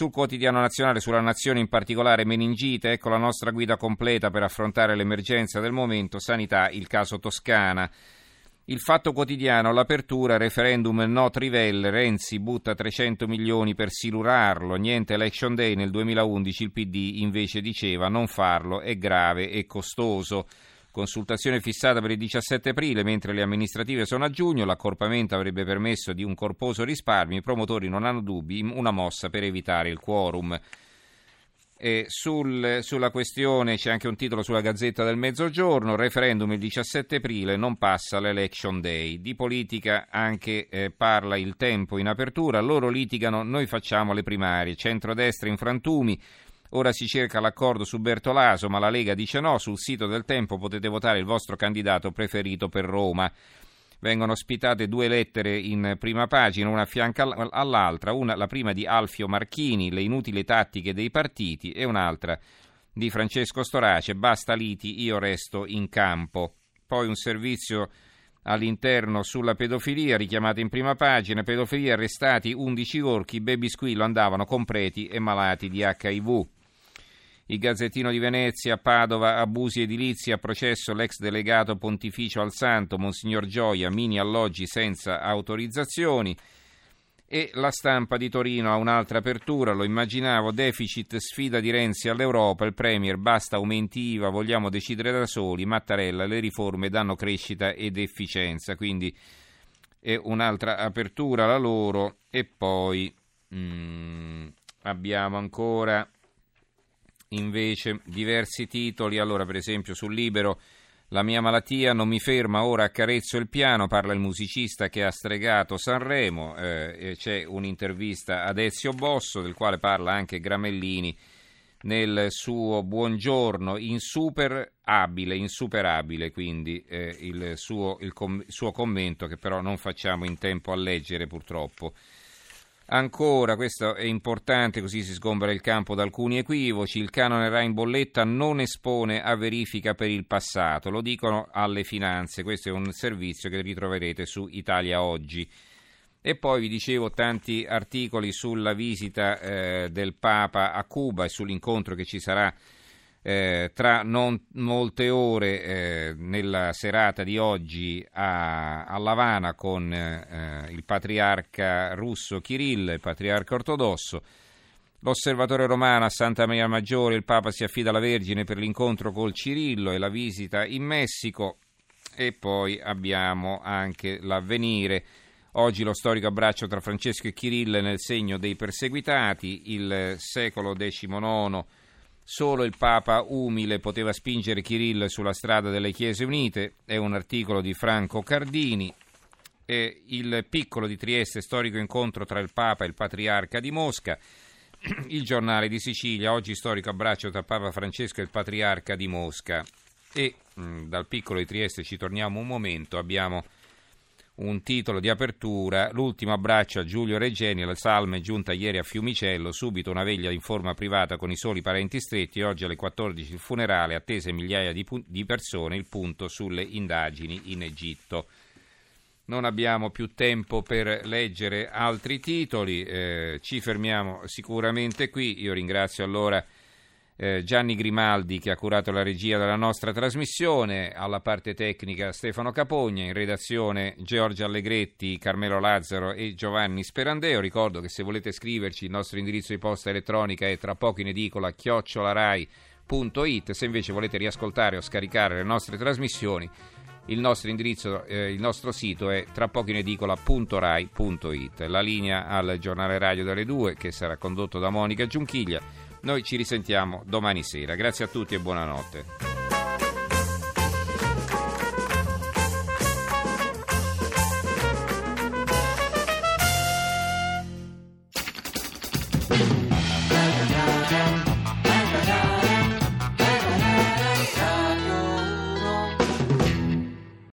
Sul quotidiano nazionale, sulla nazione in particolare, meningite, ecco la nostra guida completa per affrontare l'emergenza del momento, sanità, il caso Toscana. Il fatto quotidiano, l'apertura, referendum no Trivelle, Renzi butta 300 milioni per silurarlo, niente election day nel 2011, il PD invece diceva non farlo è grave e costoso. Consultazione fissata per il 17 aprile, mentre le amministrative sono a giugno, l'accorpamento avrebbe permesso di un corposo risparmio, i promotori non hanno dubbi, una mossa per evitare il quorum. Sul, sulla questione c'è anche un titolo sulla Gazzetta del Mezzogiorno, referendum il 17 aprile, non passa l'election day. Di politica anche eh, parla il tempo in apertura, loro litigano, noi facciamo le primarie, centrodestra in frantumi, Ora si cerca l'accordo su Bertolaso, ma la Lega dice no. Sul sito del Tempo potete votare il vostro candidato preferito per Roma. Vengono ospitate due lettere in prima pagina, una a fianco all'altra, una, la prima di Alfio Marchini, Le inutili tattiche dei partiti, e un'altra di Francesco Storace, Basta liti, io resto in campo. Poi un servizio all'interno sulla pedofilia, richiamata in prima pagina, pedofilia arrestati 11 orchi, baby squillo andavano completi e malati di HIV. Il Gazzettino di Venezia, Padova, abusi edilizi, a processo l'ex delegato pontificio al Santo, Monsignor Gioia, mini alloggi senza autorizzazioni. E la stampa di Torino ha un'altra apertura, lo immaginavo, deficit, sfida di Renzi all'Europa, il Premier, basta aumenti IVA, vogliamo decidere da soli, Mattarella, le riforme danno crescita ed efficienza, quindi è un'altra apertura la loro. E poi mm, abbiamo ancora invece diversi titoli, allora per esempio sul Libero la mia malattia non mi ferma, ora accarezzo il piano, parla il musicista che ha stregato Sanremo, eh, c'è un'intervista ad Ezio Bosso del quale parla anche Gramellini nel suo buongiorno insuperabile, insuperabile quindi eh, il, suo, il, com- suo commento che però non facciamo in tempo a leggere purtroppo. Ancora, questo è importante, così si sgombra il campo da alcuni equivoci, il canone RAI in bolletta non espone a verifica per il passato, lo dicono alle finanze, questo è un servizio che ritroverete su Italia Oggi. E poi vi dicevo tanti articoli sulla visita eh, del Papa a Cuba e sull'incontro che ci sarà eh, tra non molte ore eh, nella serata di oggi a, a Lavana con eh, il patriarca russo Kirill, il patriarca ortodosso. L'osservatore romano a Santa Maria Maggiore, il Papa si affida alla Vergine per l'incontro col Cirillo e la visita in Messico. E poi abbiamo anche l'avvenire. Oggi lo storico abbraccio tra Francesco e Kirill nel segno dei perseguitati, il secolo XIX Solo il Papa umile poteva spingere Kirill sulla strada delle Chiese Unite, è un articolo di Franco Cardini. E il piccolo di Trieste, storico incontro tra il Papa e il Patriarca di Mosca. Il giornale di Sicilia, oggi storico abbraccio tra Papa Francesco e il Patriarca di Mosca. E mh, mm, dal piccolo di Trieste ci torniamo un momento, abbiamo un titolo di apertura, l'ultimo abbraccio a Giulio Reggeni, la salma è giunta ieri a Fiumicello, subito una veglia in forma privata con i soli parenti stretti, oggi alle 14 il funerale, attese migliaia di, pu- di persone, il punto sulle indagini in Egitto. Non abbiamo più tempo per leggere altri titoli, eh, ci fermiamo sicuramente qui, io ringrazio allora eh, Gianni Grimaldi che ha curato la regia della nostra trasmissione, alla parte tecnica Stefano Capogna, in redazione Giorgio Allegretti, Carmelo Lazzaro e Giovanni Sperandeo. Ricordo che se volete scriverci il nostro indirizzo di posta elettronica è tra poco in edicola chiocciolarai.it, se invece volete riascoltare o scaricare le nostre trasmissioni il nostro indirizzo, eh, il nostro sito è trapocoinedicola.rai.it. La linea al giornale radio delle due che sarà condotto da Monica Giunchiglia. Noi ci risentiamo domani sera. Grazie a tutti e buonanotte.